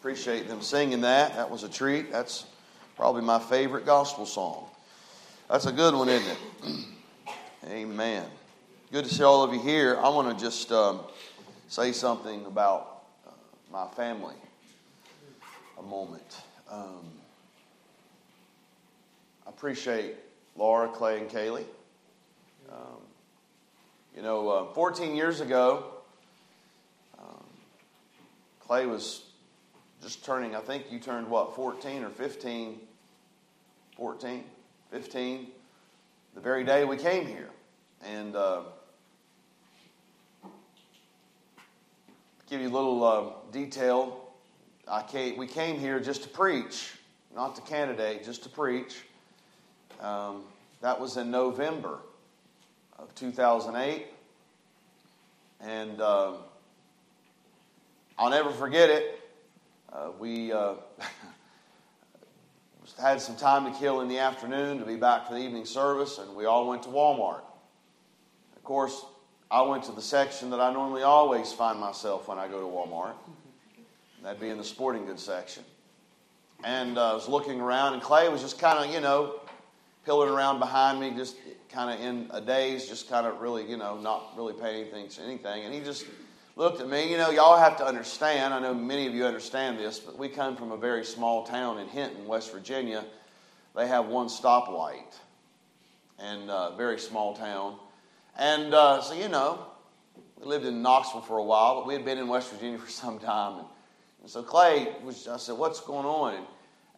Appreciate them singing that. That was a treat. That's probably my favorite gospel song. That's a good one, isn't it? Amen. Good to see all of you here. I want to just um, say something about uh, my family a moment. Um, I appreciate Laura, Clay, and Kaylee. Um, you know, uh, 14 years ago, um, Clay was just turning, I think you turned what, 14 or 15? 14, 15, the very day we came here. And uh, give you a little uh, detail, I came, we came here just to preach, not to candidate, just to preach. Um, that was in November of 2008. And uh, I'll never forget it. Uh, we uh, had some time to kill in the afternoon to be back for the evening service, and we all went to Walmart. Of course, I went to the section that I normally always find myself when I go to Walmart. That'd be in the sporting goods section. And uh, I was looking around, and Clay was just kind of, you know, pillaring around behind me, just kind of in a daze, just kind of really, you know, not really paying anything to anything. And he just looked at me. You know, y'all have to understand, I know many of you understand this, but we come from a very small town in Hinton, West Virginia. They have one stoplight, and a uh, very small town. And uh, so, you know, we lived in Knoxville for a while, but we had been in West Virginia for some time. And, and so Clay was, I said, What's going on?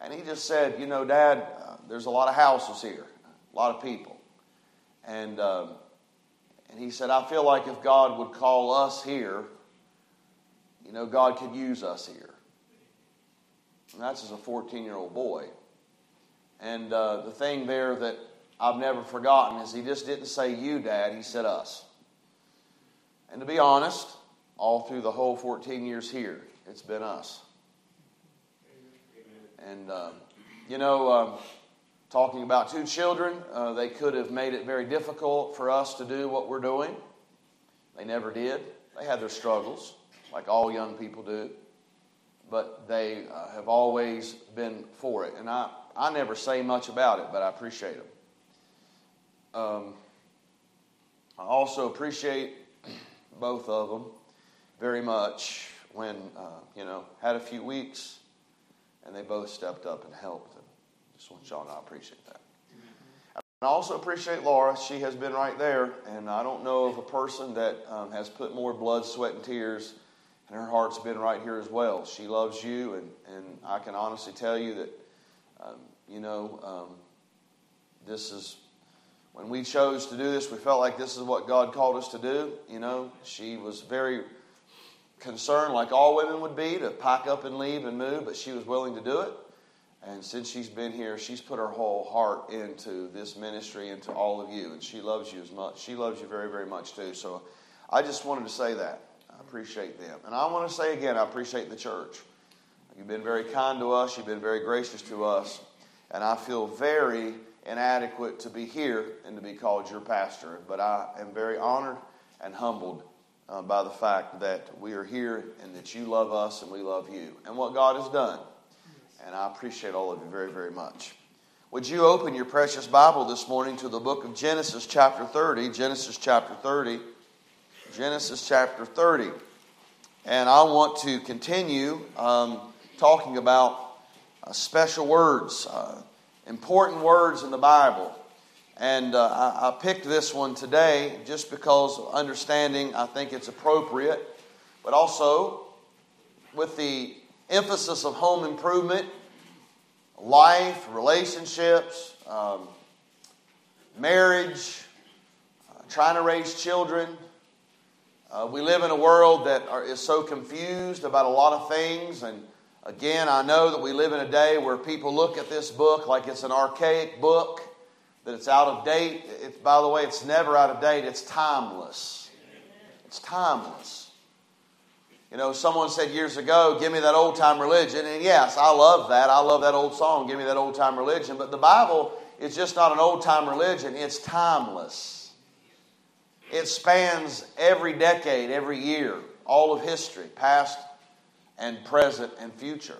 And, he just said, You know, Dad, uh, there's a lot of houses here, a lot of people. And um, and he said, I feel like if God would call us here, you know, God could use us here. And that's as a 14 year old boy. And uh, the thing there that I've never forgotten is he just didn't say you, Dad, he said us. And to be honest, all through the whole 14 years here, it's been us. And, uh, you know, um, talking about two children. Uh, they could have made it very difficult for us to do what we're doing. They never did. They had their struggles, like all young people do. But they uh, have always been for it. And I, I never say much about it, but I appreciate them. Um, I also appreciate both of them very much when, uh, you know, had a few weeks and they both stepped up and helped. Just want y'all to know I appreciate that. And I also appreciate Laura. She has been right there, and I don't know of a person that um, has put more blood, sweat, and tears, and her heart's been right here as well. She loves you, and, and I can honestly tell you that, um, you know, um, this is when we chose to do this, we felt like this is what God called us to do. You know, she was very concerned, like all women would be, to pack up and leave and move, but she was willing to do it. And since she's been here, she's put her whole heart into this ministry into all of you. And she loves you as much. She loves you very, very much too. So I just wanted to say that. Appreciate them. And I want to say again, I appreciate the church. You've been very kind to us, you've been very gracious to us. And I feel very inadequate to be here and to be called your pastor. But I am very honored and humbled uh, by the fact that we are here and that you love us and we love you. And what God has done and I appreciate all of you very, very much. Would you open your precious Bible this morning to the book of Genesis, chapter 30? Genesis, chapter 30. Genesis, chapter 30. And I want to continue um, talking about uh, special words, uh, important words in the Bible. And uh, I, I picked this one today just because understanding I think it's appropriate, but also with the emphasis of home improvement, life, relationships, um, marriage, uh, trying to raise children. Uh, we live in a world that are, is so confused about a lot of things. And again, I know that we live in a day where people look at this book like it's an archaic book, that it's out of date. It's, by the way, it's never out of date, it's timeless. It's timeless. You know, someone said years ago, give me that old time religion. And yes, I love that. I love that old song, give me that old time religion. But the Bible is just not an old time religion, it's timeless. It spans every decade, every year, all of history, past and present and future.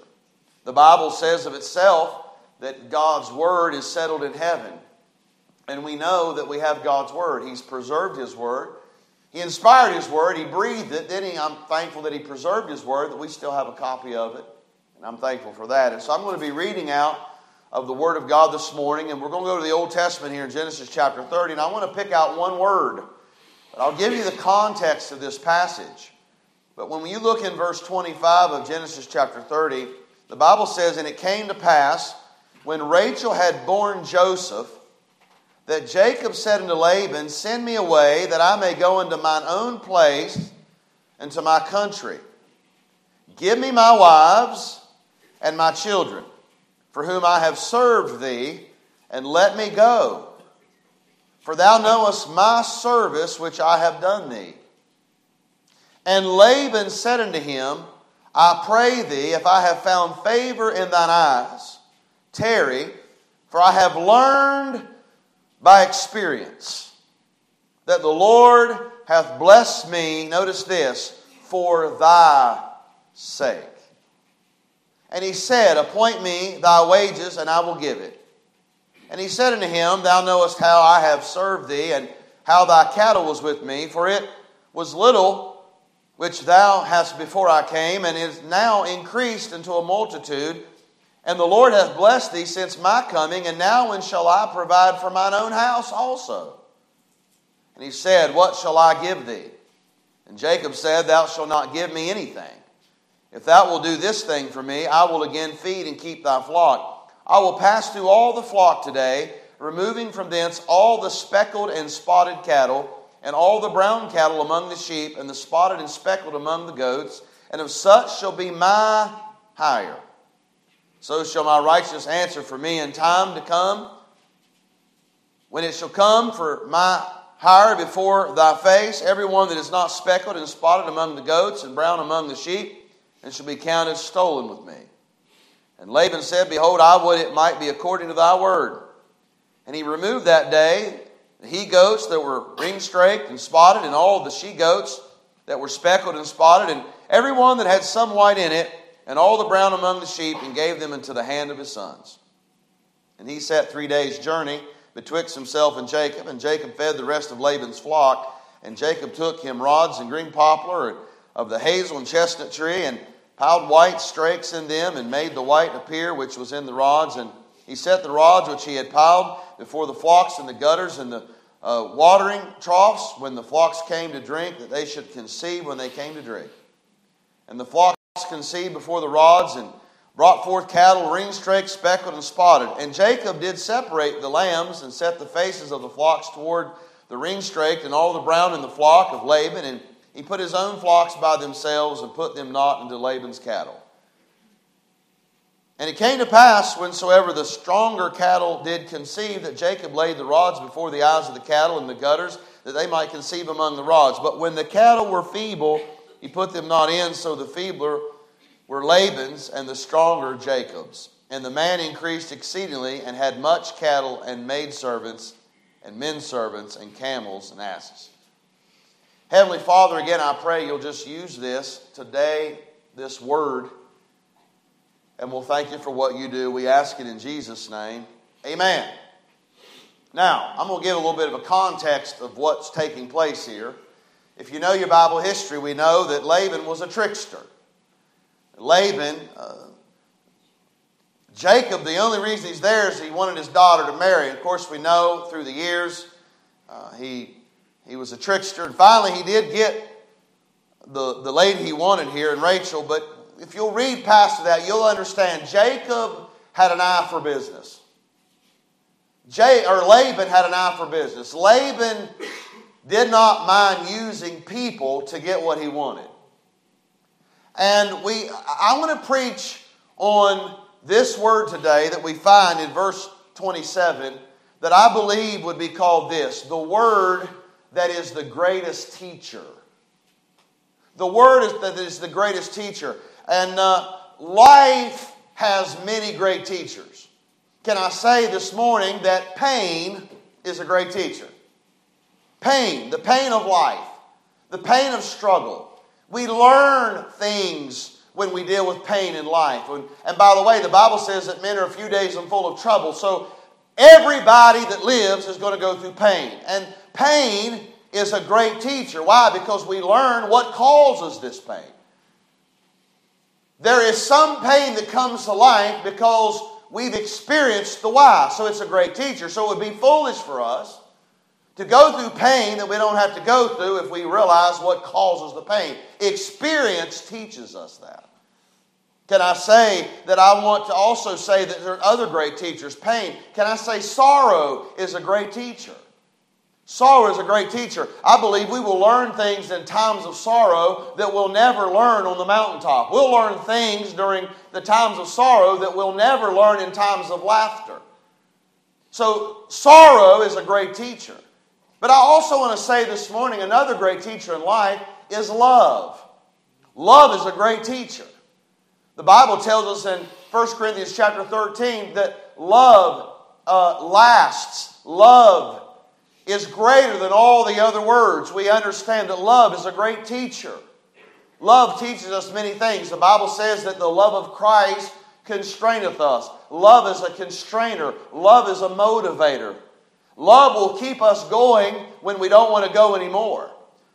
The Bible says of itself that God's Word is settled in heaven. And we know that we have God's Word. He's preserved His Word. He inspired His Word. He breathed it. Then he, I'm thankful that He preserved His Word, that we still have a copy of it. And I'm thankful for that. And so I'm going to be reading out of the Word of God this morning. And we're going to go to the Old Testament here in Genesis chapter 30. And I want to pick out one word. But I'll give you the context of this passage. But when you look in verse 25 of Genesis chapter 30, the Bible says, And it came to pass, when Rachel had borne Joseph, that Jacob said unto Laban, Send me away, that I may go into mine own place and to my country. Give me my wives and my children, for whom I have served thee, and let me go. For thou knowest my service which I have done thee. And Laban said unto him, I pray thee, if I have found favor in thine eyes, tarry, for I have learned by experience that the Lord hath blessed me, notice this, for thy sake. And he said, Appoint me thy wages, and I will give it. And he said unto him, Thou knowest how I have served thee, and how thy cattle was with me, for it was little which thou hast before I came, and is now increased into a multitude. And the Lord hath blessed thee since my coming, and now when shall I provide for mine own house also? And he said, What shall I give thee? And Jacob said, Thou shalt not give me anything. If thou wilt do this thing for me, I will again feed and keep thy flock. I will pass through all the flock today, removing from thence all the speckled and spotted cattle, and all the brown cattle among the sheep, and the spotted and speckled among the goats, and of such shall be my hire. So shall my righteous answer for me in time to come. When it shall come for my hire before thy face, every one that is not speckled and spotted among the goats and brown among the sheep, and shall be counted stolen with me. And Laban said, Behold, I would it might be according to thy word. And he removed that day the he goats that were ring straked and spotted, and all the she goats that were speckled and spotted, and every one that had some white in it, and all the brown among the sheep, and gave them into the hand of his sons. And he sat three days' journey betwixt himself and Jacob, and Jacob fed the rest of Laban's flock. And Jacob took him rods and green poplar of the hazel and chestnut tree, and piled white strakes in them, and made the white appear which was in the rods. And he set the rods which he had piled before the flocks in the gutters and the uh, watering troughs when the flocks came to drink, that they should conceive when they came to drink. And the flocks conceived before the rods and brought forth cattle, ring straked, speckled, and spotted. And Jacob did separate the lambs and set the faces of the flocks toward the ring straked and all the brown in the flock of Laban. And he put his own flocks by themselves and put them not into Laban's cattle. And it came to pass, whensoever the stronger cattle did conceive, that Jacob laid the rods before the eyes of the cattle in the gutters, that they might conceive among the rods. But when the cattle were feeble, he put them not in, so the feebler were Laban's, and the stronger Jacob's. And the man increased exceedingly, and had much cattle, and maidservants, and men servants, and camels, and asses. Heavenly Father, again, I pray you'll just use this today, this word, and we'll thank you for what you do. We ask it in Jesus' name. Amen. Now, I'm going to give a little bit of a context of what's taking place here. If you know your Bible history, we know that Laban was a trickster. Laban, uh, Jacob, the only reason he's there is he wanted his daughter to marry. Of course, we know through the years uh, he he was a trickster. And finally, he did get the, the lady he wanted here in Rachel. But if you'll read past that, you'll understand Jacob had an eye for business. Jay, or Laban had an eye for business. Laban did not mind using people to get what he wanted. And we, I want to preach on this word today that we find in verse 27 that I believe would be called this the word that is the greatest teacher. The word is, that is the greatest teacher. And uh, life has many great teachers. Can I say this morning that pain is a great teacher? Pain, the pain of life, the pain of struggle. We learn things when we deal with pain in life. And by the way, the Bible says that men are a few days and full of trouble. So everybody that lives is going to go through pain. And pain is a great teacher. Why? Because we learn what causes this pain. There is some pain that comes to life because we've experienced the why. So it's a great teacher. So it would be foolish for us to go through pain that we don't have to go through if we realize what causes the pain. Experience teaches us that. Can I say that I want to also say that there are other great teachers? Pain. Can I say sorrow is a great teacher? Sorrow is a great teacher. I believe we will learn things in times of sorrow that we'll never learn on the mountaintop. We'll learn things during the times of sorrow that we'll never learn in times of laughter. So, sorrow is a great teacher. But I also want to say this morning another great teacher in life is love. Love is a great teacher. The Bible tells us in 1 Corinthians chapter 13 that love uh, lasts. Love is greater than all the other words. We understand that love is a great teacher. Love teaches us many things. The Bible says that the love of Christ constraineth us. Love is a constrainer, love is a motivator. Love will keep us going when we don't want to go anymore.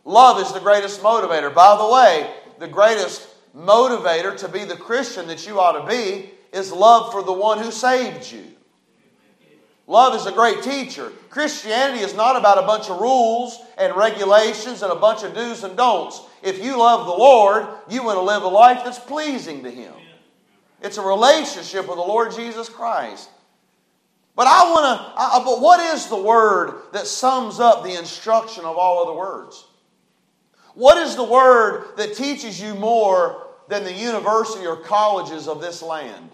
Love is the greatest motivator. By the way, the greatest motivator to be the Christian that you ought to be is love for the one who saved you. Love is a great teacher. Christianity is not about a bunch of rules and regulations and a bunch of do's and don'ts. If you love the Lord, you want to live a life that's pleasing to Him. It's a relationship with the Lord Jesus Christ. But I want to, but what is the word that sums up the instruction of all other words? What is the word that teaches you more than the university or colleges of this land?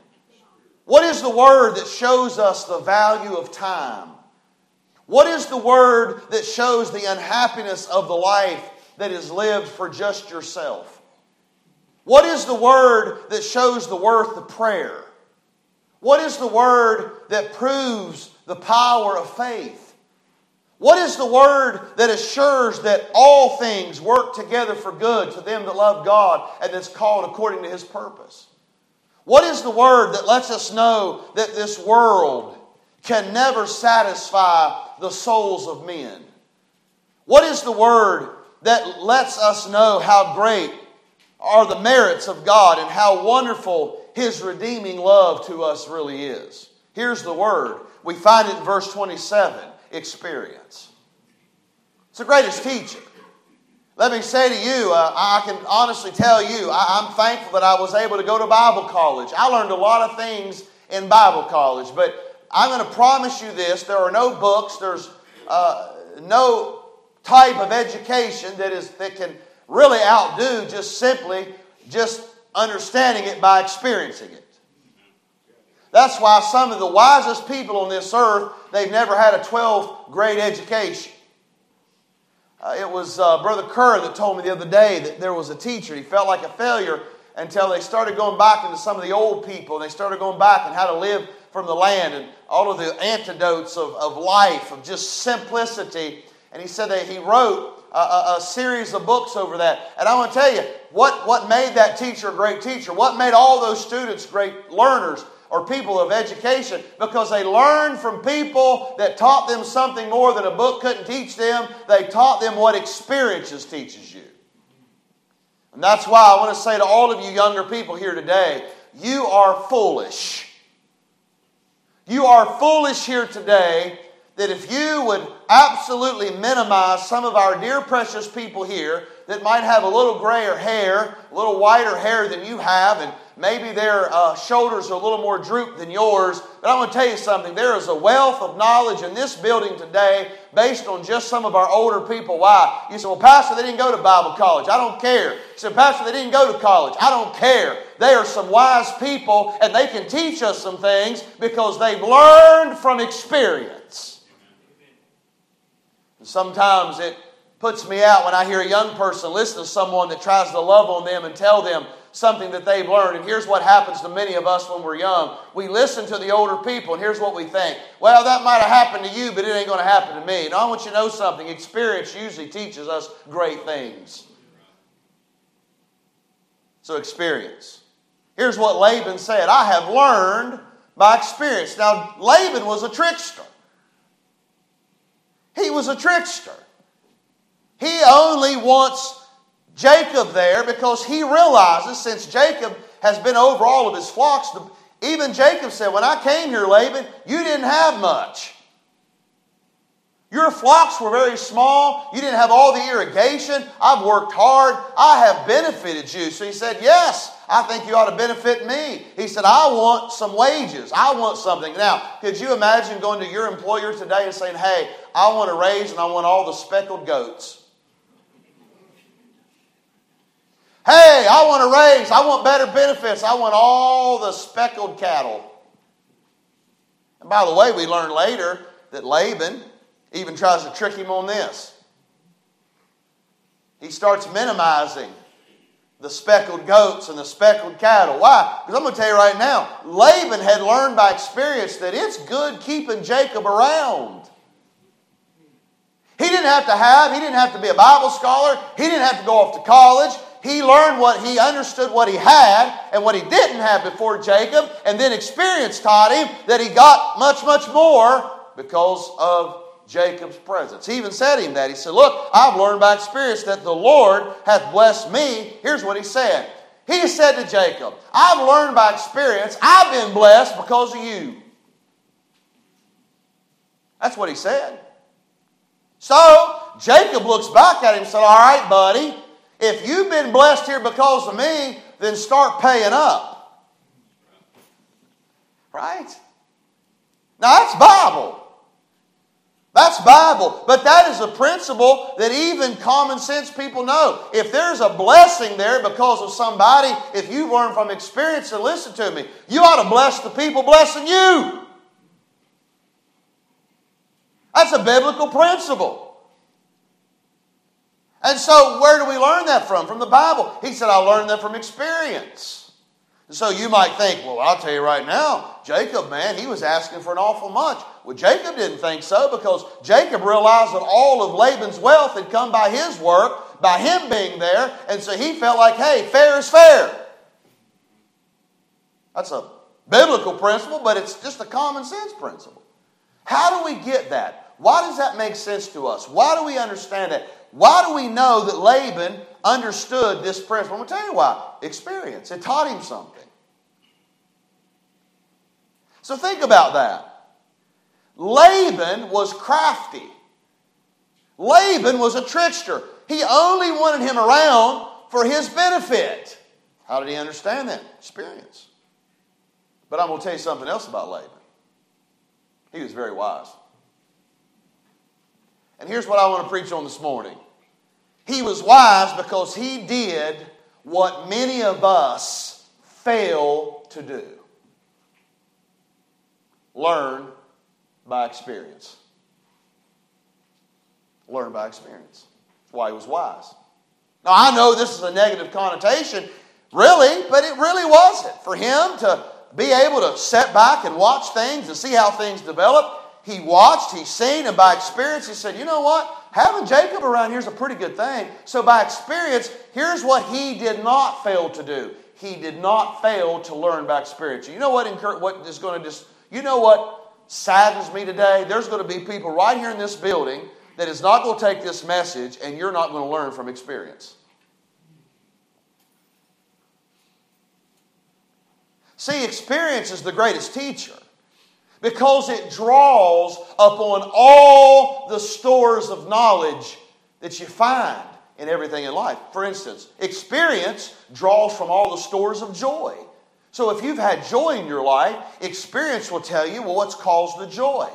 What is the word that shows us the value of time? What is the word that shows the unhappiness of the life that is lived for just yourself? What is the word that shows the worth of prayer? What is the word that proves the power of faith? What is the word that assures that all things work together for good to them that love God and that's called according to his purpose? What is the word that lets us know that this world can never satisfy the souls of men? What is the word that lets us know how great are the merits of God and how wonderful His redeeming love to us really is? Here's the word. We find it in verse 27 experience. It's the greatest teacher. Let me say to you, uh, I can honestly tell you, I, am thankful that I was able to go to Bible college. I learned a lot of things in Bible college, but I'm going to promise you this there are no books, there's uh, no type of education that, is, that can really outdo just simply just understanding it by experiencing it. That's why some of the wisest people on this earth, they've never had a 12th grade education. Uh, it was uh, Brother Kerr that told me the other day that there was a teacher. He felt like a failure until they started going back into some of the old people and they started going back and how to live from the land and all of the antidotes of, of life, of just simplicity. And he said that he wrote a, a, a series of books over that. And I want to tell you, what, what made that teacher a great teacher? What made all those students great learners? Or people of education because they learned from people that taught them something more than a book couldn't teach them. They taught them what experiences teaches you. And that's why I want to say to all of you younger people here today, you are foolish. You are foolish here today that if you would absolutely minimize some of our dear precious people here that might have a little grayer hair, a little whiter hair than you have, and Maybe their uh, shoulders are a little more drooped than yours. But I'm going to tell you something. There is a wealth of knowledge in this building today based on just some of our older people. Why? You say, well, Pastor, they didn't go to Bible college. I don't care. You say, Pastor, they didn't go to college. I don't care. They are some wise people and they can teach us some things because they've learned from experience. Sometimes it puts me out when I hear a young person listen to someone that tries to love on them and tell them something that they've learned. And here's what happens to many of us when we're young we listen to the older people, and here's what we think well, that might have happened to you, but it ain't going to happen to me. And I want you to know something experience usually teaches us great things. So, experience. Here's what Laban said I have learned by experience. Now, Laban was a trickster. He was a trickster. He only wants Jacob there because he realizes since Jacob has been over all of his flocks, even Jacob said, When I came here, Laban, you didn't have much. Your flocks were very small. You didn't have all the irrigation. I've worked hard. I have benefited you. So he said, Yes, I think you ought to benefit me. He said, I want some wages. I want something. Now, could you imagine going to your employer today and saying, Hey, I want a raise and I want all the speckled goats? Hey, I want a raise. I want better benefits. I want all the speckled cattle. And by the way, we learn later that Laban even tries to trick him on this. He starts minimizing the speckled goats and the speckled cattle. Why? Because I'm going to tell you right now, Laban had learned by experience that it's good keeping Jacob around. He didn't have to have, he didn't have to be a Bible scholar, he didn't have to go off to college. He learned what he understood what he had and what he didn't have before Jacob, and then experience taught him that he got much, much more because of Jacob's presence. He even said to him that. He said, Look, I've learned by experience that the Lord hath blessed me. Here's what he said. He said to Jacob, I've learned by experience, I've been blessed because of you. That's what he said. So Jacob looks back at him and said, All right, buddy, if you've been blessed here because of me, then start paying up. Right? Now that's Bible. That's Bible. But that is a principle that even common sense people know. If there's a blessing there because of somebody, if you've learned from experience and listen to me, you ought to bless the people blessing you. That's a biblical principle. And so, where do we learn that from? From the Bible. He said, I learned that from experience. So you might think, well, I'll tell you right now, Jacob, man, he was asking for an awful much. Well, Jacob didn't think so because Jacob realized that all of Laban's wealth had come by his work, by him being there, and so he felt like, hey, fair is fair. That's a biblical principle, but it's just a common sense principle. How do we get that? Why does that make sense to us? Why do we understand it? Why do we know that Laban understood this principle? I'm going to tell you why. Experience. It taught him something. So think about that. Laban was crafty. Laban was a trickster. He only wanted him around for his benefit. How did he understand that? Experience. But I'm going to tell you something else about Laban. He was very wise. And here's what I want to preach on this morning. He was wise because he did what many of us fail to do learn by experience. Learn by experience. That's why he was wise. Now, I know this is a negative connotation, really, but it really wasn't. For him to be able to sit back and watch things and see how things develop, he watched, he seen, and by experience, he said, you know what? Having Jacob around here is a pretty good thing. So, by experience, here's what he did not fail to do. He did not fail to learn by experience. You know what, what is going to just, you know what saddens me today? There's going to be people right here in this building that is not going to take this message, and you're not going to learn from experience. See, experience is the greatest teacher because it draws upon all the stores of knowledge that you find in everything in life. For instance, experience draws from all the stores of joy. So if you've had joy in your life, experience will tell you, well, what's caused the joy?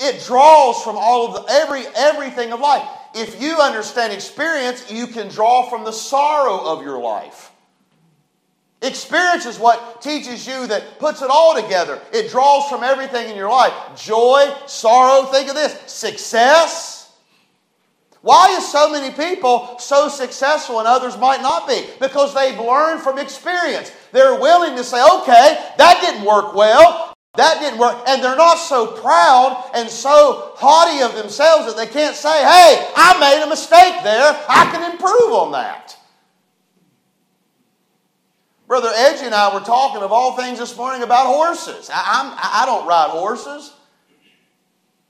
It draws from all of the every everything of life. If you understand experience, you can draw from the sorrow of your life. Experience is what teaches you that puts it all together. It draws from everything in your life joy, sorrow, think of this, success. Why is so many people so successful and others might not be? Because they've learned from experience. They're willing to say, okay, that didn't work well. That didn't work. And they're not so proud and so haughty of themselves that they can't say, hey, I made a mistake there. I can improve on that. Brother Edgy and I were talking of all things this morning about horses. I, I don't ride horses.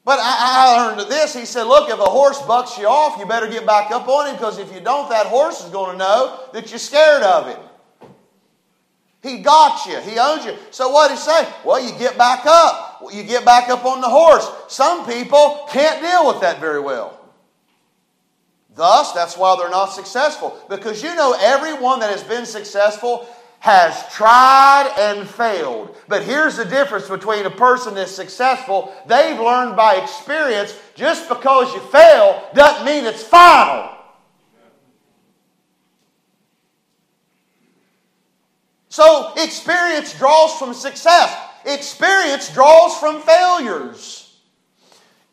But I, I learned this. He said, Look, if a horse bucks you off, you better get back up on him because if you don't, that horse is going to know that you're scared of him. He got you. He owns you. So what did he say? Well, you get back up. You get back up on the horse. Some people can't deal with that very well. Thus, that's why they're not successful. Because you know, everyone that has been successful has tried and failed. But here's the difference between a person that's successful. They've learned by experience just because you fail doesn't mean it's final. So, experience draws from success, experience draws from failures.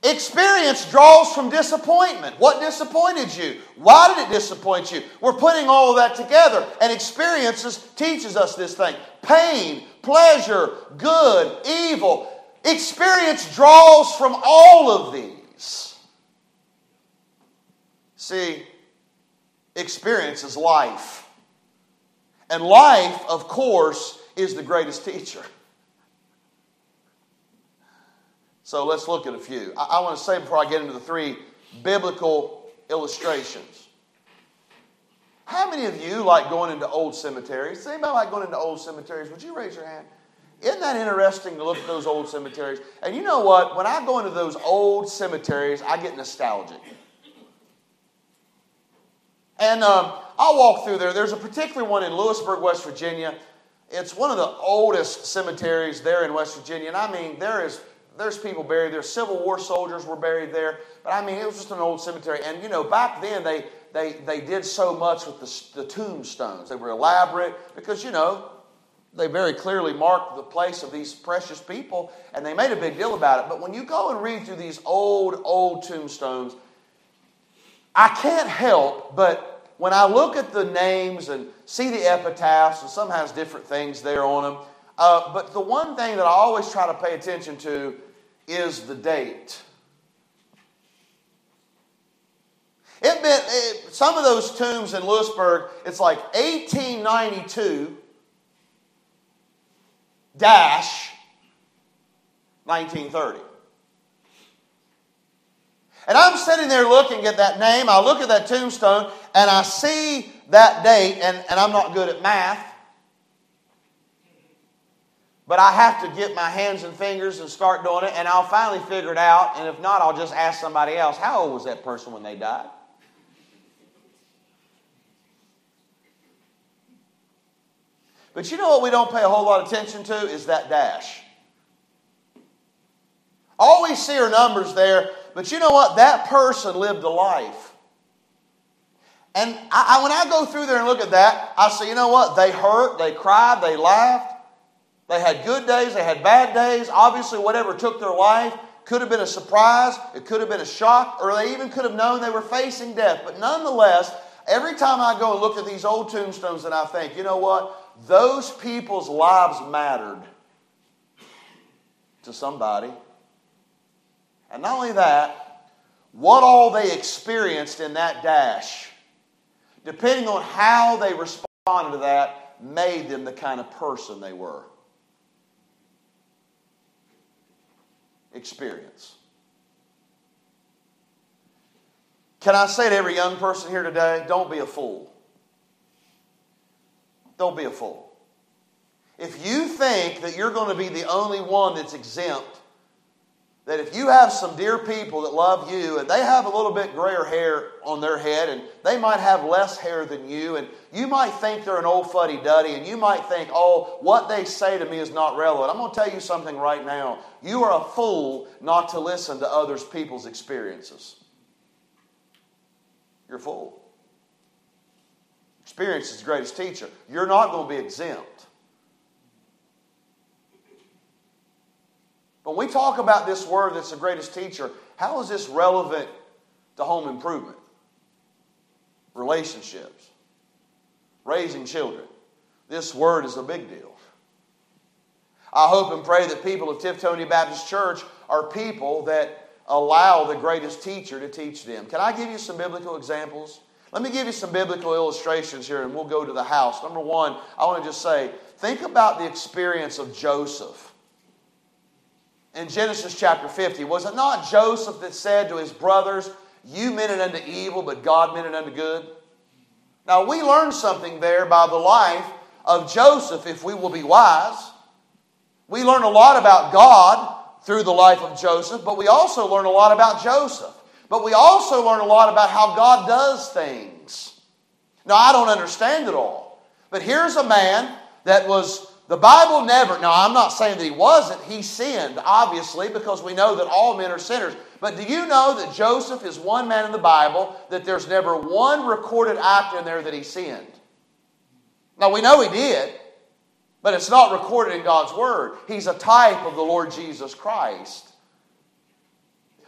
Experience draws from disappointment. What disappointed you? Why did it disappoint you? We're putting all of that together, and experiences teaches us this thing. Pain, pleasure, good, evil. Experience draws from all of these. See, experience is life. And life, of course, is the greatest teacher. So let's look at a few. I, I want to say before I get into the three biblical illustrations. How many of you like going into old cemeteries? Does anybody like going into old cemeteries? Would you raise your hand? Isn't that interesting to look at those old cemeteries? And you know what? When I go into those old cemeteries, I get nostalgic. And um, I'll walk through there. There's a particular one in Lewisburg, West Virginia. It's one of the oldest cemeteries there in West Virginia. And I mean, there is there's people buried there. Civil War soldiers were buried there. But I mean, it was just an old cemetery. And you know, back then they they they did so much with the, the tombstones. They were elaborate because you know they very clearly marked the place of these precious people, and they made a big deal about it. But when you go and read through these old old tombstones, I can't help but when I look at the names and see the epitaphs, and some has different things there on them. Uh, but the one thing that I always try to pay attention to is the date. It been, it, eh, some of those tombs in Lewisburg, it's like 1892 dash 1930. And I'm sitting there looking at that name, I look at that tombstone, and I see that date, and, and I'm not good at math. But I have to get my hands and fingers and start doing it, and I'll finally figure it out. And if not, I'll just ask somebody else, how old was that person when they died? But you know what we don't pay a whole lot of attention to is that dash. All we see are numbers there, but you know what? That person lived a life. And I, I, when I go through there and look at that, I say, you know what? They hurt, they cried, they laughed. They had good days, they had bad days. Obviously, whatever took their life could have been a surprise, it could have been a shock, or they even could have known they were facing death. But nonetheless, every time I go and look at these old tombstones and I think, you know what? Those people's lives mattered to somebody. And not only that, what all they experienced in that dash, depending on how they responded to that, made them the kind of person they were. Experience. Can I say to every young person here today, don't be a fool. Don't be a fool. If you think that you're going to be the only one that's exempt that if you have some dear people that love you and they have a little bit grayer hair on their head and they might have less hair than you and you might think they're an old fuddy duddy and you might think, oh, what they say to me is not relevant. I'm going to tell you something right now. You are a fool not to listen to others people's experiences. You're a fool. Experience is the greatest teacher. You're not going to be exempt. When we talk about this word that's the greatest teacher, how is this relevant to home improvement? Relationships, raising children. This word is a big deal. I hope and pray that people of Tiftonia Baptist Church are people that allow the greatest teacher to teach them. Can I give you some biblical examples? Let me give you some biblical illustrations here and we'll go to the house. Number one, I want to just say, think about the experience of Joseph. In Genesis chapter 50, was it not Joseph that said to his brothers, You meant it unto evil, but God meant it unto good? Now, we learn something there by the life of Joseph if we will be wise. We learn a lot about God through the life of Joseph, but we also learn a lot about Joseph. But we also learn a lot about how God does things. Now, I don't understand it all, but here's a man that was, the Bible never, now I'm not saying that he wasn't, he sinned, obviously, because we know that all men are sinners. But do you know that Joseph is one man in the Bible that there's never one recorded act in there that he sinned? Now, we know he did, but it's not recorded in God's Word. He's a type of the Lord Jesus Christ.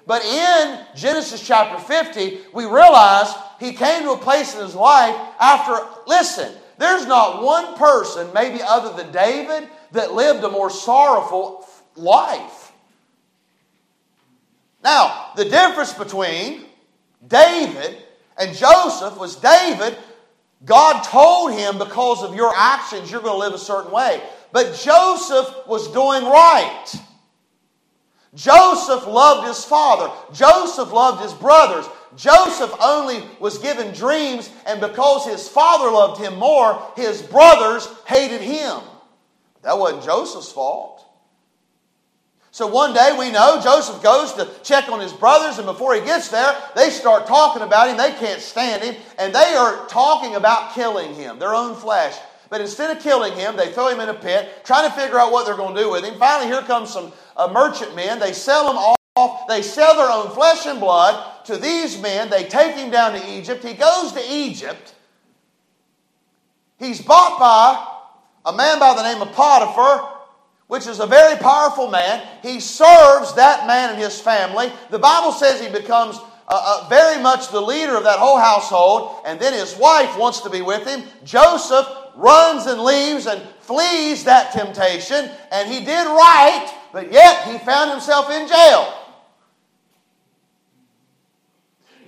But in Genesis chapter 50, we realize he came to a place in his life after, listen, there's not one person, maybe other than David, that lived a more sorrowful life. Now, the difference between David and Joseph was David, God told him because of your actions, you're going to live a certain way. But Joseph was doing right. Joseph loved his father. Joseph loved his brothers. Joseph only was given dreams, and because his father loved him more, his brothers hated him. That wasn't Joseph's fault. So one day we know Joseph goes to check on his brothers, and before he gets there, they start talking about him. They can't stand him, and they are talking about killing him, their own flesh. But instead of killing him, they throw him in a pit, trying to figure out what they're going to do with him. Finally, here comes some uh, merchant men. They sell him off. They sell their own flesh and blood to these men. They take him down to Egypt. He goes to Egypt. He's bought by a man by the name of Potiphar, which is a very powerful man. He serves that man and his family. The Bible says he becomes uh, uh, very much the leader of that whole household, and then his wife wants to be with him. Joseph runs and leaves and flees that temptation, and he did right, but yet he found himself in jail.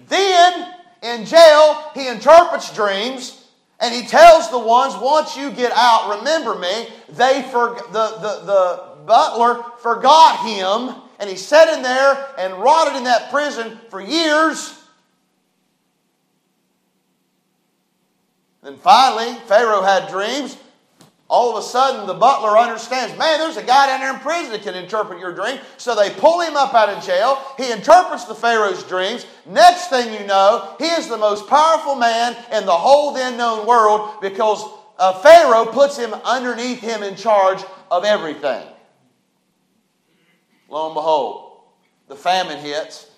Then, in jail, he interprets dreams. And he tells the ones, once you get out, remember me. They for, the, the, the butler forgot him, and he sat in there and rotted in that prison for years. Then finally, Pharaoh had dreams. All of a sudden, the butler understands, man, there's a guy down there in prison that can interpret your dream. So they pull him up out of jail. He interprets the Pharaoh's dreams. Next thing you know, he is the most powerful man in the whole then known world because uh, Pharaoh puts him underneath him in charge of everything. Lo and behold, the famine hits.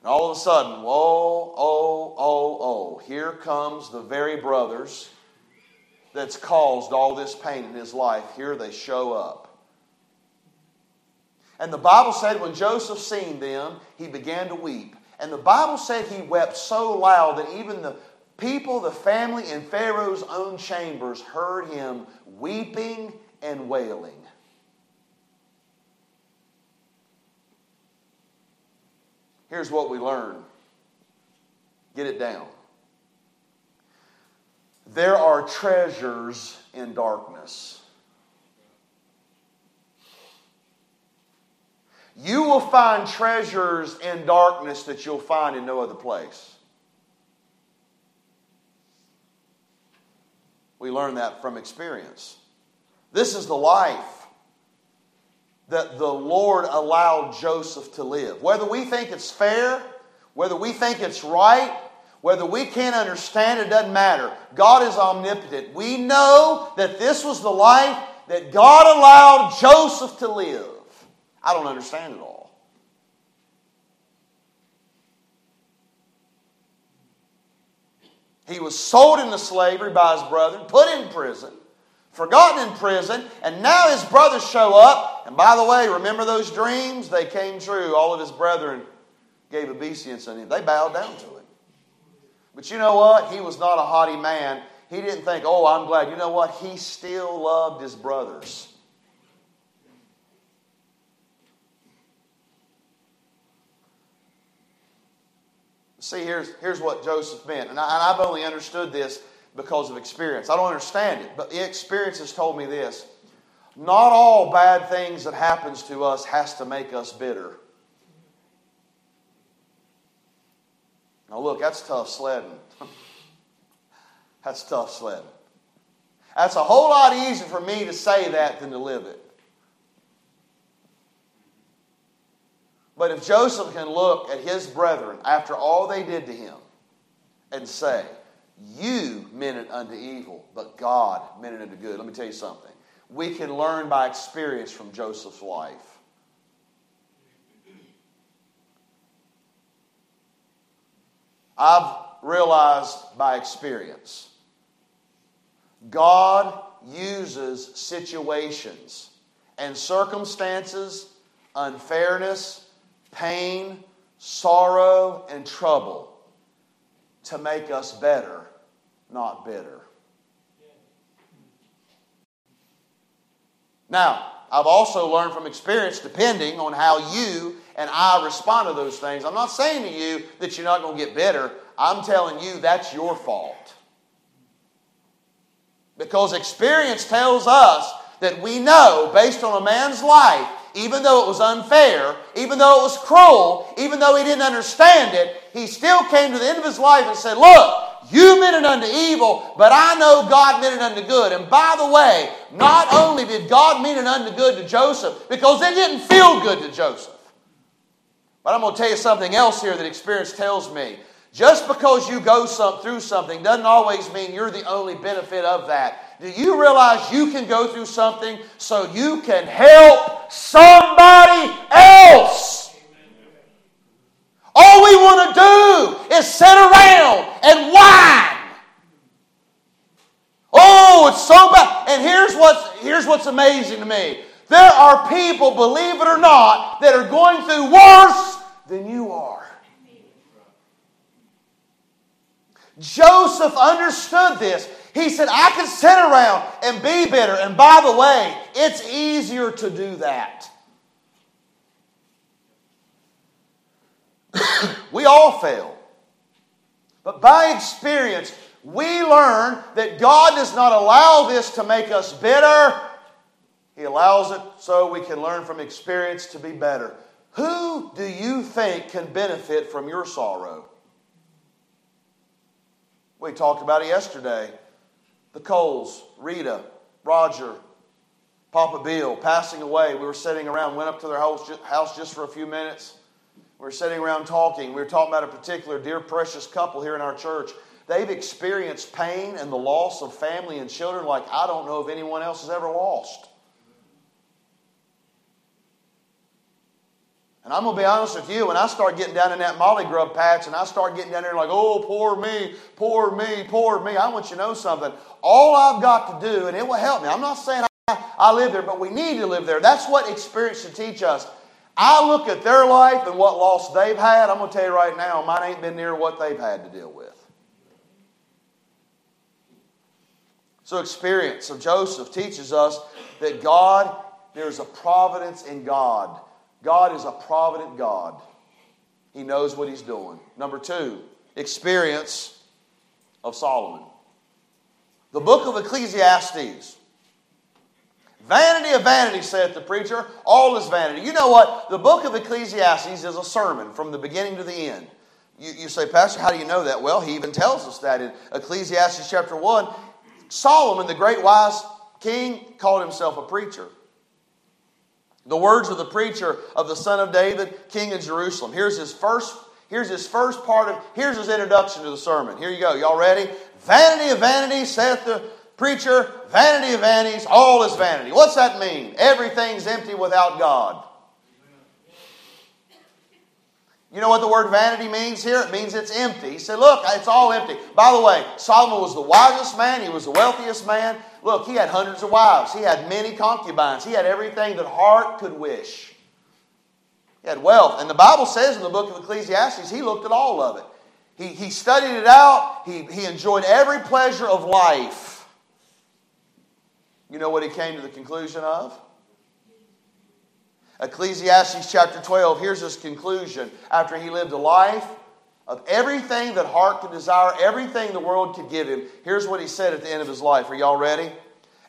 And all of a sudden, whoa, oh, oh, oh, here comes the very brothers that's caused all this pain in his life. Here they show up. And the Bible said when Joseph seen them, he began to weep. And the Bible said he wept so loud that even the people, the family in Pharaoh's own chambers heard him weeping and wailing. Here's what we learn get it down. There are treasures in darkness. You will find treasures in darkness that you'll find in no other place. We learn that from experience. This is the life that the Lord allowed Joseph to live. Whether we think it's fair, whether we think it's right, whether we can't understand, it doesn't matter. God is omnipotent. We know that this was the life that God allowed Joseph to live. I don't understand it all. He was sold into slavery by his brethren, put in prison forgotten in prison, and now his brothers show up. And by the way, remember those dreams? They came true. All of his brethren gave obeisance to him. They bowed down to him. But you know what? He was not a haughty man. He didn't think, oh, I'm glad. You know what? He still loved his brothers. See, here's, here's what Joseph meant. And, I, and I've only understood this because of experience. I don't understand it, but the experience has told me this. Not all bad things that happens to us has to make us bitter. Now look, that's tough sledding. that's tough sledding. That's a whole lot easier for me to say that than to live it. But if Joseph can look at his brethren after all they did to him and say, You meant it unto evil, but God meant it unto good. Let me tell you something. We can learn by experience from Joseph's life. I've realized by experience God uses situations and circumstances, unfairness, pain, sorrow, and trouble to make us better, not bitter. Now, I've also learned from experience, depending on how you and I respond to those things. I'm not saying to you that you're not going to get bitter. I'm telling you that's your fault. Because experience tells us that we know, based on a man's life, even though it was unfair, even though it was cruel, even though he didn't understand it, he still came to the end of his life and said, Look, you meant it unto evil, but I know God meant it unto good. And by the way, not only did God mean it unto good to Joseph, because it didn't feel good to Joseph. But I'm going to tell you something else here that experience tells me. Just because you go some, through something doesn't always mean you're the only benefit of that. Do you realize you can go through something so you can help somebody else? All we want to do is sit around and whine. Oh, it's so bad. And here's what's, here's what's amazing to me. There are people, believe it or not, that are going through worse than you are. Joseph understood this. He said, I can sit around and be bitter. And by the way, it's easier to do that. we all fail. But by experience, we learn that God does not allow this to make us bitter. He allows it so we can learn from experience to be better. Who do you think can benefit from your sorrow? We talked about it yesterday. The Coles, Rita, Roger, Papa Bill passing away. We were sitting around, went up to their house just for a few minutes. We were sitting around talking. We were talking about a particular dear, precious couple here in our church. They've experienced pain and the loss of family and children like I don't know if anyone else has ever lost. And I'm going to be honest with you, when I start getting down in that molly grub patch and I start getting down there like, oh, poor me, poor me, poor me, I want you to know something. All I've got to do, and it will help me, I'm not saying I, I live there, but we need to live there. That's what experience should teach us. I look at their life and what loss they've had, I'm going to tell you right now, mine ain't been near what they've had to deal with. So, experience of Joseph teaches us that God, there's a providence in God. God is a provident God. He knows what he's doing. Number two, experience of Solomon. The book of Ecclesiastes. Vanity of vanity, saith the preacher, all is vanity. You know what? The book of Ecclesiastes is a sermon from the beginning to the end. You, you say, Pastor, how do you know that? Well, he even tells us that in Ecclesiastes chapter 1. Solomon, the great wise king, called himself a preacher. The words of the preacher of the son of David, king of Jerusalem. Here's his first here's his first part of here's his introduction to the sermon. Here you go. Y'all ready? Vanity of vanity, saith the preacher, vanity of vanities, all is vanity. What's that mean? Everything's empty without God. You know what the word vanity means here? It means it's empty. He said, Look, it's all empty. By the way, Solomon was the wisest man, he was the wealthiest man. Look, he had hundreds of wives, he had many concubines, he had everything that heart could wish. He had wealth. And the Bible says in the book of Ecclesiastes, he looked at all of it. He, he studied it out, he, he enjoyed every pleasure of life. You know what he came to the conclusion of? Ecclesiastes chapter 12, here's his conclusion. After he lived a life of everything that heart could desire, everything the world could give him. Here's what he said at the end of his life. Are y'all ready?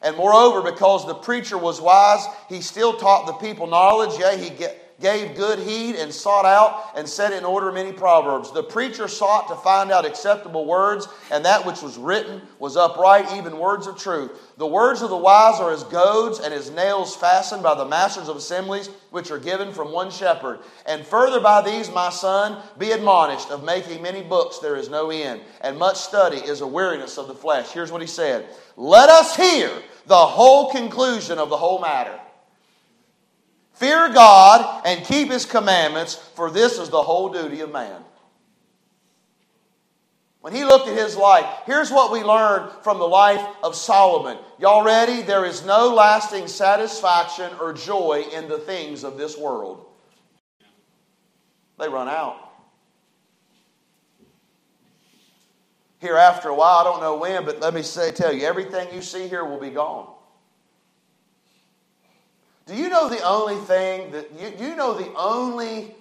And moreover, because the preacher was wise, he still taught the people knowledge. Yea, he get, gave good heed and sought out and set in order many proverbs. The preacher sought to find out acceptable words, and that which was written was upright, even words of truth. The words of the wise are as goads and as nails fastened by the masters of assemblies, which are given from one shepherd. And further by these, my son, be admonished of making many books there is no end, and much study is a weariness of the flesh. Here's what he said Let us hear the whole conclusion of the whole matter. Fear God and keep His commandments, for this is the whole duty of man. When he looked at his life, here's what we learned from the life of Solomon. Y'all ready? There is no lasting satisfaction or joy in the things of this world. They run out. Here, after a while, I don't know when, but let me say, tell you, everything you see here will be gone. Do you know the only thing that you, you know the only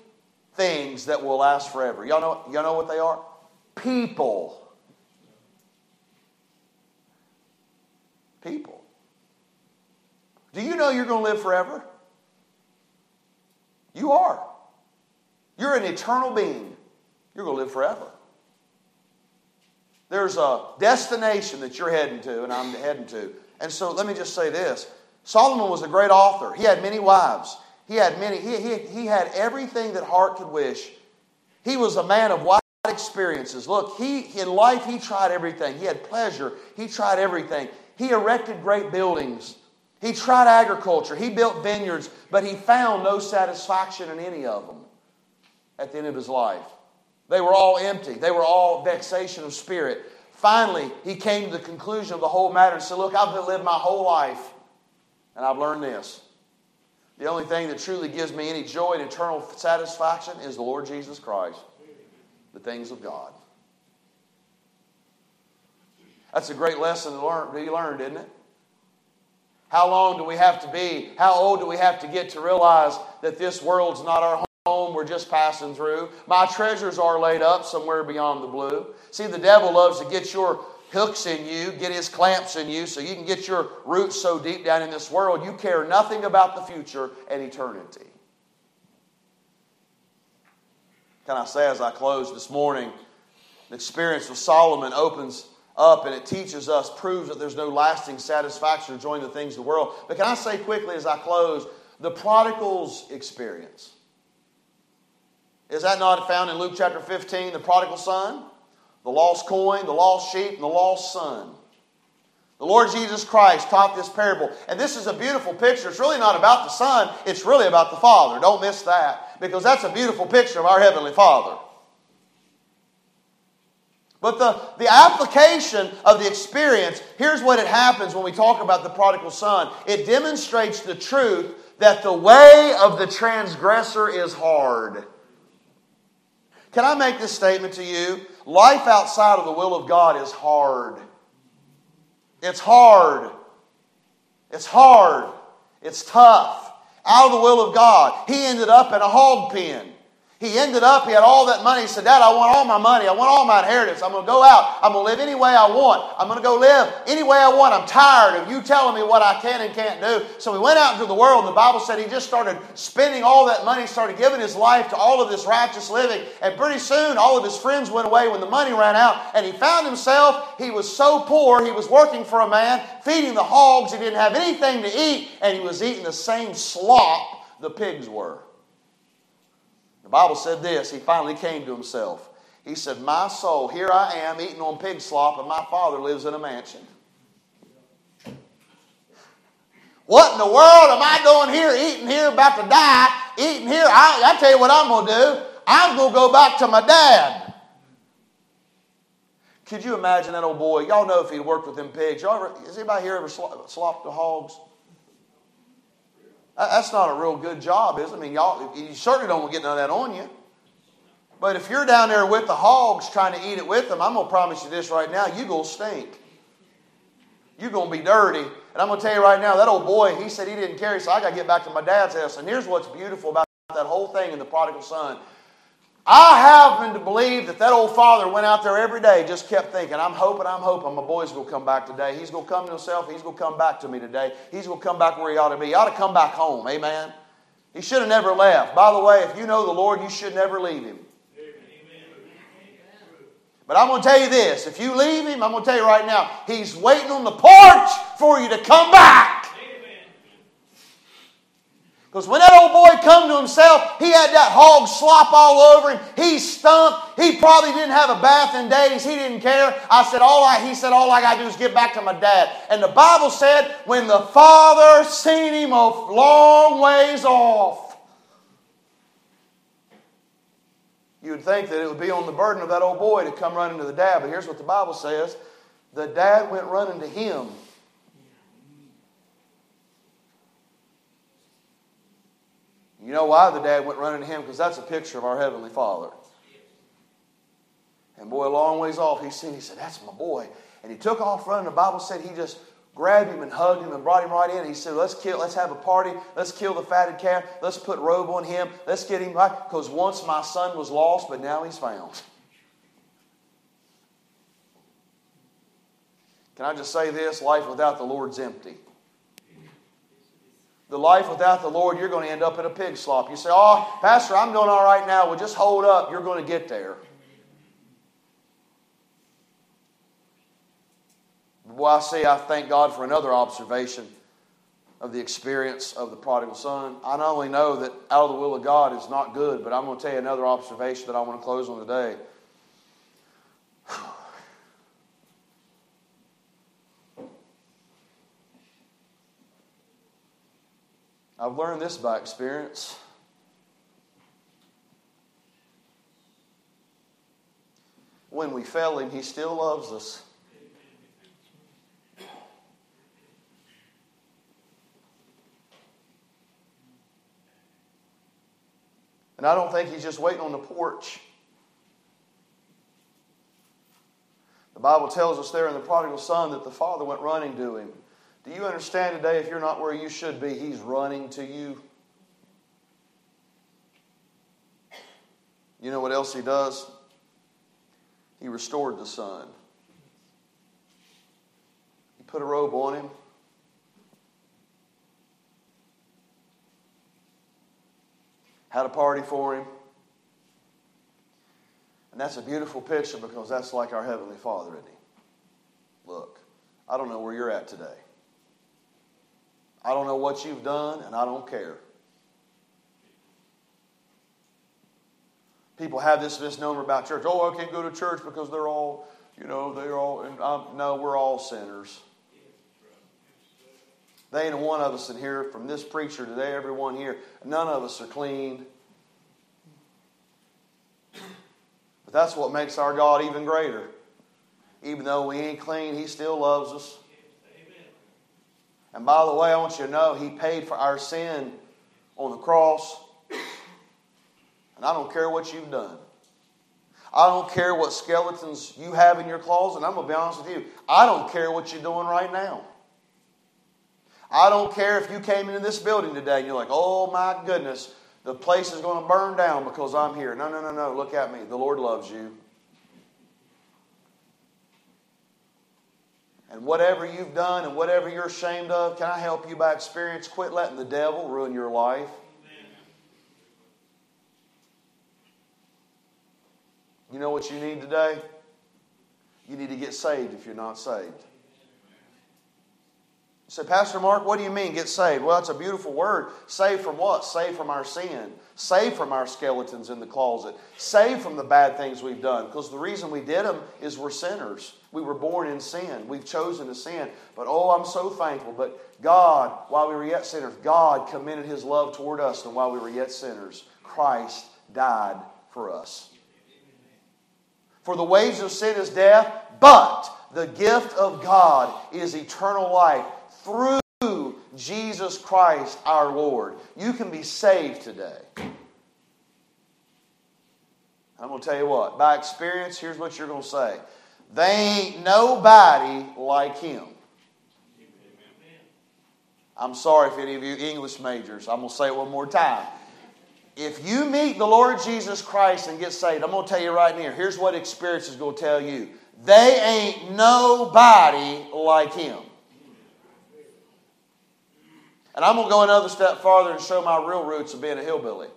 things that will last forever? Y'all know, y'all know what they are? People. People. Do you know you're going to live forever? You are. You're an eternal being. You're going to live forever. There's a destination that you're heading to, and I'm heading to. And so let me just say this Solomon was a great author. He had many wives. He had many, he, he, he had everything that heart could wish. He was a man of wide experiences. Look, he in life he tried everything. He had pleasure. He tried everything. He erected great buildings. He tried agriculture. He built vineyards, but he found no satisfaction in any of them at the end of his life. They were all empty. They were all vexation of spirit. Finally, he came to the conclusion of the whole matter and said, Look, I've lived my whole life and I've learned this. The only thing that truly gives me any joy and eternal satisfaction is the Lord Jesus Christ, the things of God. That's a great lesson to learn, be learned, isn't it? How long do we have to be? How old do we have to get to realize that this world's not our home? We're just passing through. My treasures are laid up somewhere beyond the blue. See, the devil loves to get your hooks in you, get his clamps in you, so you can get your roots so deep down in this world, you care nothing about the future and eternity. Can I say as I close this morning, the experience with Solomon opens up and it teaches us, proves that there's no lasting satisfaction in the things of the world. But can I say quickly as I close, the prodigal's experience. Is that not found in Luke chapter 15, the prodigal son? The lost coin, the lost sheep, and the lost son. The Lord Jesus Christ taught this parable. And this is a beautiful picture. It's really not about the Son, it's really about the Father. Don't miss that, because that's a beautiful picture of our Heavenly Father. But the, the application of the experience, here's what it happens when we talk about the prodigal son. It demonstrates the truth that the way of the transgressor is hard. Can I make this statement to you? Life outside of the will of God is hard. It's hard. It's hard. It's tough. Out of the will of God. He ended up in a hog pen. He ended up, he had all that money. He said, Dad, I want all my money. I want all my inheritance. I'm going to go out. I'm going to live any way I want. I'm going to go live any way I want. I'm tired of you telling me what I can and can't do. So he went out into the world, and the Bible said he just started spending all that money, started giving his life to all of this righteous living. And pretty soon, all of his friends went away when the money ran out. And he found himself, he was so poor, he was working for a man, feeding the hogs. He didn't have anything to eat, and he was eating the same slop the pigs were. The Bible said this He finally came to himself. He said, My soul, here I am eating on pig slop, and my father lives in a mansion. What in the world am I doing here, eating here, about to die, eating here? I, I tell you what I'm going to do. I'm going to go back to my dad. Could you imagine that old boy? Y'all know if he worked with them pigs. Y'all ever, has anybody here ever slopped the hogs? That's not a real good job, is it? I mean, y'all, you certainly don't want to get none of that on you. But if you're down there with the hogs trying to eat it with them, I'm going to promise you this right now you're going to stink. You're going to be dirty. And I'm going to tell you right now, that old boy, he said he didn't carry, so I got to get back to my dad's house. And here's what's beautiful about that whole thing in the prodigal son. I happen to believe that that old father went out there every day, just kept thinking, I'm hoping, I'm hoping my boy's going to come back today. He's going to come to himself. He's going to come back to me today. He's going to come back where he ought to be. He ought to come back home. Amen. He should have never left. By the way, if you know the Lord, you should never leave him. But I'm going to tell you this if you leave him, I'm going to tell you right now, he's waiting on the porch for you to come back. Because when that old boy come to himself, he had that hog slop all over him. He stunk. He probably didn't have a bath in days. He didn't care. I said, all I, he said, all I got to do is get back to my dad. And the Bible said, when the father seen him a long ways off, you would think that it would be on the burden of that old boy to come running to the dad. But here's what the Bible says the dad went running to him. You know why the dad went running to him? Because that's a picture of our Heavenly Father. And boy, a long ways off, he seen, he said, That's my boy. And he took off running. The Bible said he just grabbed him and hugged him and brought him right in. He said, Let's kill, let's have a party. Let's kill the fatted calf. Let's put robe on him. Let's get him right. Because once my son was lost, but now he's found. Can I just say this? Life without the Lord's empty the life without the Lord, you're going to end up in a pig slop. You say, Oh, Pastor, I'm doing all right now. Well, just hold up. You're going to get there. Well, I say I thank God for another observation of the experience of the prodigal son. I not only know that out of the will of God is not good, but I'm going to tell you another observation that I want to close on today. I've learned this by experience. When we fail Him, He still loves us. And I don't think He's just waiting on the porch. The Bible tells us there in the prodigal son that the father went running to him. Do you understand today if you're not where you should be, He's running to you? You know what else He does? He restored the son. He put a robe on him. Had a party for him. And that's a beautiful picture because that's like our Heavenly Father, isn't He? Look, I don't know where you're at today. I don't know what you've done, and I don't care. People have this misnomer about church. Oh, I can't go to church because they're all, you know, they're all. And um, no, we're all sinners. They ain't one of us in here, from this preacher today, everyone here, none of us are clean. But that's what makes our God even greater. Even though we ain't clean, He still loves us. And by the way, I want you to know He paid for our sin on the cross. And I don't care what you've done. I don't care what skeletons you have in your closet. I'm going to be honest with you. I don't care what you're doing right now. I don't care if you came into this building today and you're like, oh my goodness, the place is going to burn down because I'm here. No, no, no, no. Look at me. The Lord loves you. And whatever you've done and whatever you're ashamed of, can I help you by experience? Quit letting the devil ruin your life. You know what you need today? You need to get saved if you're not saved. Say, Pastor Mark, what do you mean get saved? Well, it's a beautiful word. Saved from what? Saved from our sin. Saved from our skeletons in the closet. Saved from the bad things we've done. Because the reason we did them is we're sinners. We were born in sin. We've chosen to sin. But oh, I'm so thankful. But God, while we were yet sinners, God commended His love toward us. And while we were yet sinners, Christ died for us. For the wages of sin is death, but the gift of God is eternal life through Jesus Christ our Lord. You can be saved today. I'm going to tell you what, by experience, here's what you're going to say. They ain't nobody like him. I'm sorry if any of you English majors, I'm going to say it one more time. if you meet the Lord Jesus Christ and get saved, I'm going to tell you right now, here's what experience is going to tell you. They ain't nobody like him. And I'm going to go another step farther and show my real roots of being a hillbilly.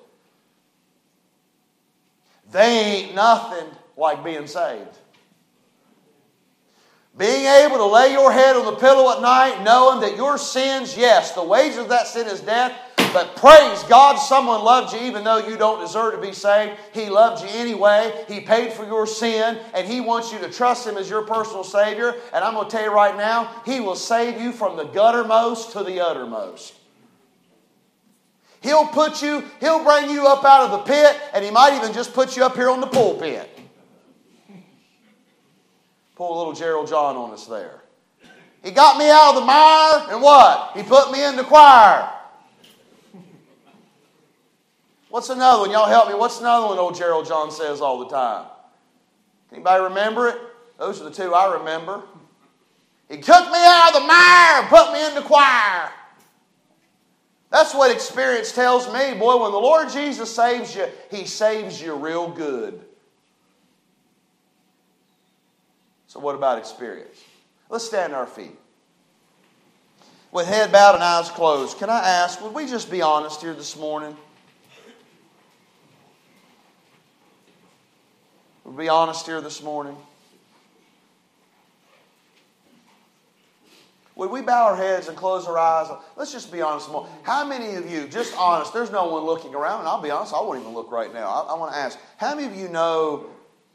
They ain't nothing like being saved. Being able to lay your head on the pillow at night knowing that your sins, yes, the wages of that sin is death, but praise God, someone loved you even though you don't deserve to be saved. He loved you anyway. He paid for your sin, and He wants you to trust Him as your personal Savior. And I'm going to tell you right now, He will save you from the guttermost to the uttermost. He'll put you, He'll bring you up out of the pit, and He might even just put you up here on the pulpit. Pull a little Gerald John on us there. He got me out of the mire, and what? He put me in the choir. What's another one? Y'all help me. What's another one old Gerald John says all the time? Anybody remember it? Those are the two I remember. He took me out of the mire and put me in the choir. That's what experience tells me. Boy, when the Lord Jesus saves you, He saves you real good. So, what about experience? Let's stand on our feet. With head bowed and eyes closed, can I ask, would we just be honest here this morning? We'll be honest here this morning. Would we bow our heads and close our eyes? Let's just be honest. How many of you, just honest, there's no one looking around, and I'll be honest, I won't even look right now. I, I want to ask, how many of you know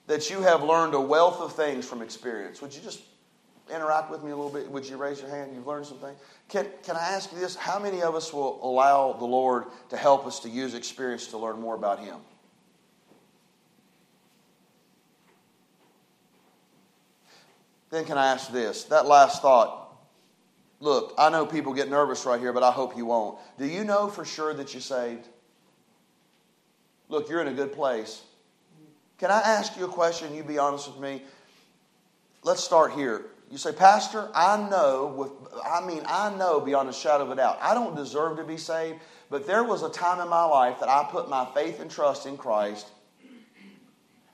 that you have learned a wealth of things from experience? Would you just interact with me a little bit? Would you raise your hand? You've learned something. Can, can I ask you this? How many of us will allow the Lord to help us to use experience to learn more about Him? Then can I ask this? That last thought. Look, I know people get nervous right here, but I hope you won't. Do you know for sure that you're saved? Look, you're in a good place. Can I ask you a question? You be honest with me. Let's start here. You say, Pastor, I know with I mean I know beyond a shadow of a doubt. I don't deserve to be saved, but there was a time in my life that I put my faith and trust in Christ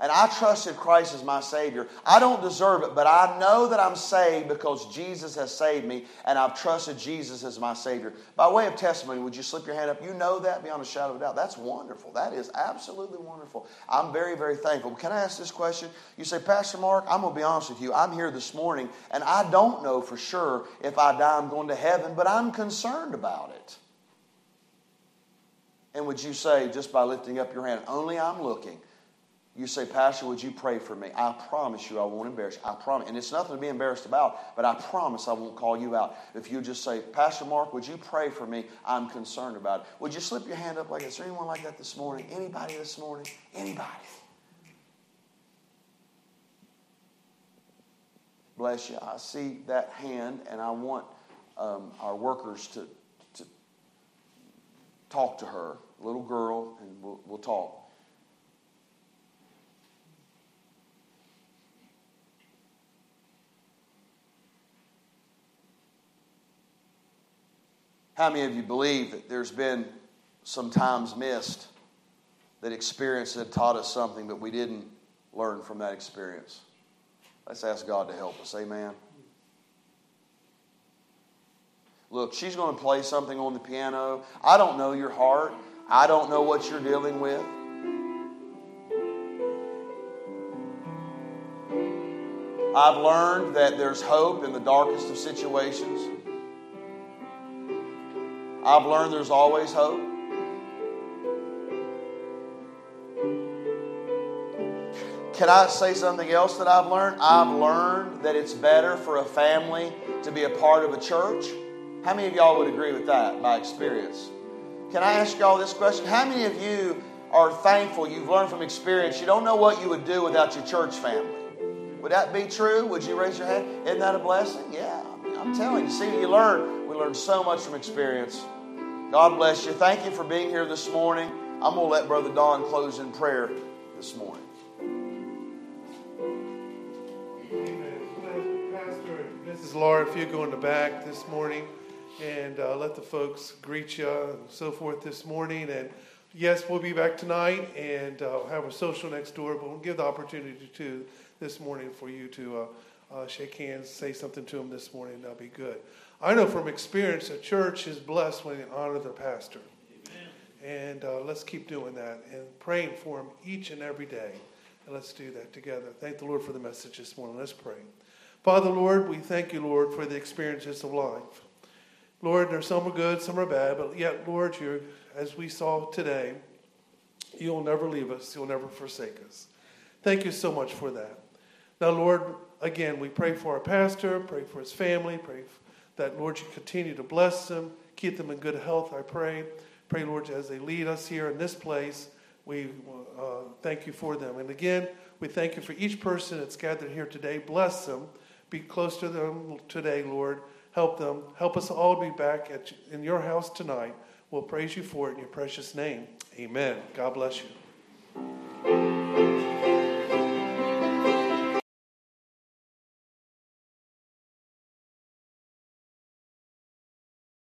and I trusted Christ as my Savior. I don't deserve it, but I know that I'm saved because Jesus has saved me, and I've trusted Jesus as my Savior. By way of testimony, would you slip your hand up? You know that beyond a shadow of a doubt. That's wonderful. That is absolutely wonderful. I'm very, very thankful. Can I ask this question? You say, Pastor Mark, I'm going to be honest with you. I'm here this morning, and I don't know for sure if I die, I'm going to heaven, but I'm concerned about it. And would you say, just by lifting up your hand, only I'm looking? You say, Pastor, would you pray for me? I promise you I won't embarrass you. I promise. And it's nothing to be embarrassed about, but I promise I won't call you out. If you just say, Pastor Mark, would you pray for me? I'm concerned about it. Would you slip your hand up like that? Is there anyone like that this morning? Anybody this morning? Anybody? Bless you. I see that hand, and I want um, our workers to, to talk to her, little girl, and we'll, we'll talk. How many of you believe that there's been some times missed that experience had taught us something, but we didn't learn from that experience? Let's ask God to help us. Amen. Look, she's going to play something on the piano. I don't know your heart. I don't know what you're dealing with. I've learned that there's hope in the darkest of situations. I've learned there's always hope. Can I say something else that I've learned? I've learned that it's better for a family to be a part of a church. How many of y'all would agree with that by experience? Can I ask y'all this question? How many of you are thankful you've learned from experience you don't know what you would do without your church family? Would that be true? Would you raise your hand? Isn't that a blessing? Yeah. I'm telling you. See, you learn. We learn so much from experience. God bless you. Thank you for being here this morning. I'm going to let Brother Don close in prayer this morning. Amen. Pastor Mrs. Laura, if you go in the back this morning and uh, let the folks greet you and so forth this morning. And yes, we'll be back tonight and uh, have a social next door, but we'll give the opportunity to this morning for you to uh, uh, shake hands, say something to them this morning. That'll be good. I know from experience a church is blessed when they honor their pastor. Amen. And uh, let's keep doing that and praying for him each and every day. And let's do that together. Thank the Lord for the message this morning. Let's pray. Father, Lord, we thank you, Lord, for the experiences of life. Lord, there's some are good, some are bad, but yet, Lord, you, as we saw today, you'll never leave us, you'll never forsake us. Thank you so much for that. Now, Lord, again, we pray for our pastor, pray for his family, pray that, Lord, you continue to bless them, keep them in good health, I pray. Pray, Lord, as they lead us here in this place, we uh, thank you for them. And again, we thank you for each person that's gathered here today. Bless them. Be close to them today, Lord. Help them. Help us all be back at, in your house tonight. We'll praise you for it in your precious name. Amen. God bless you.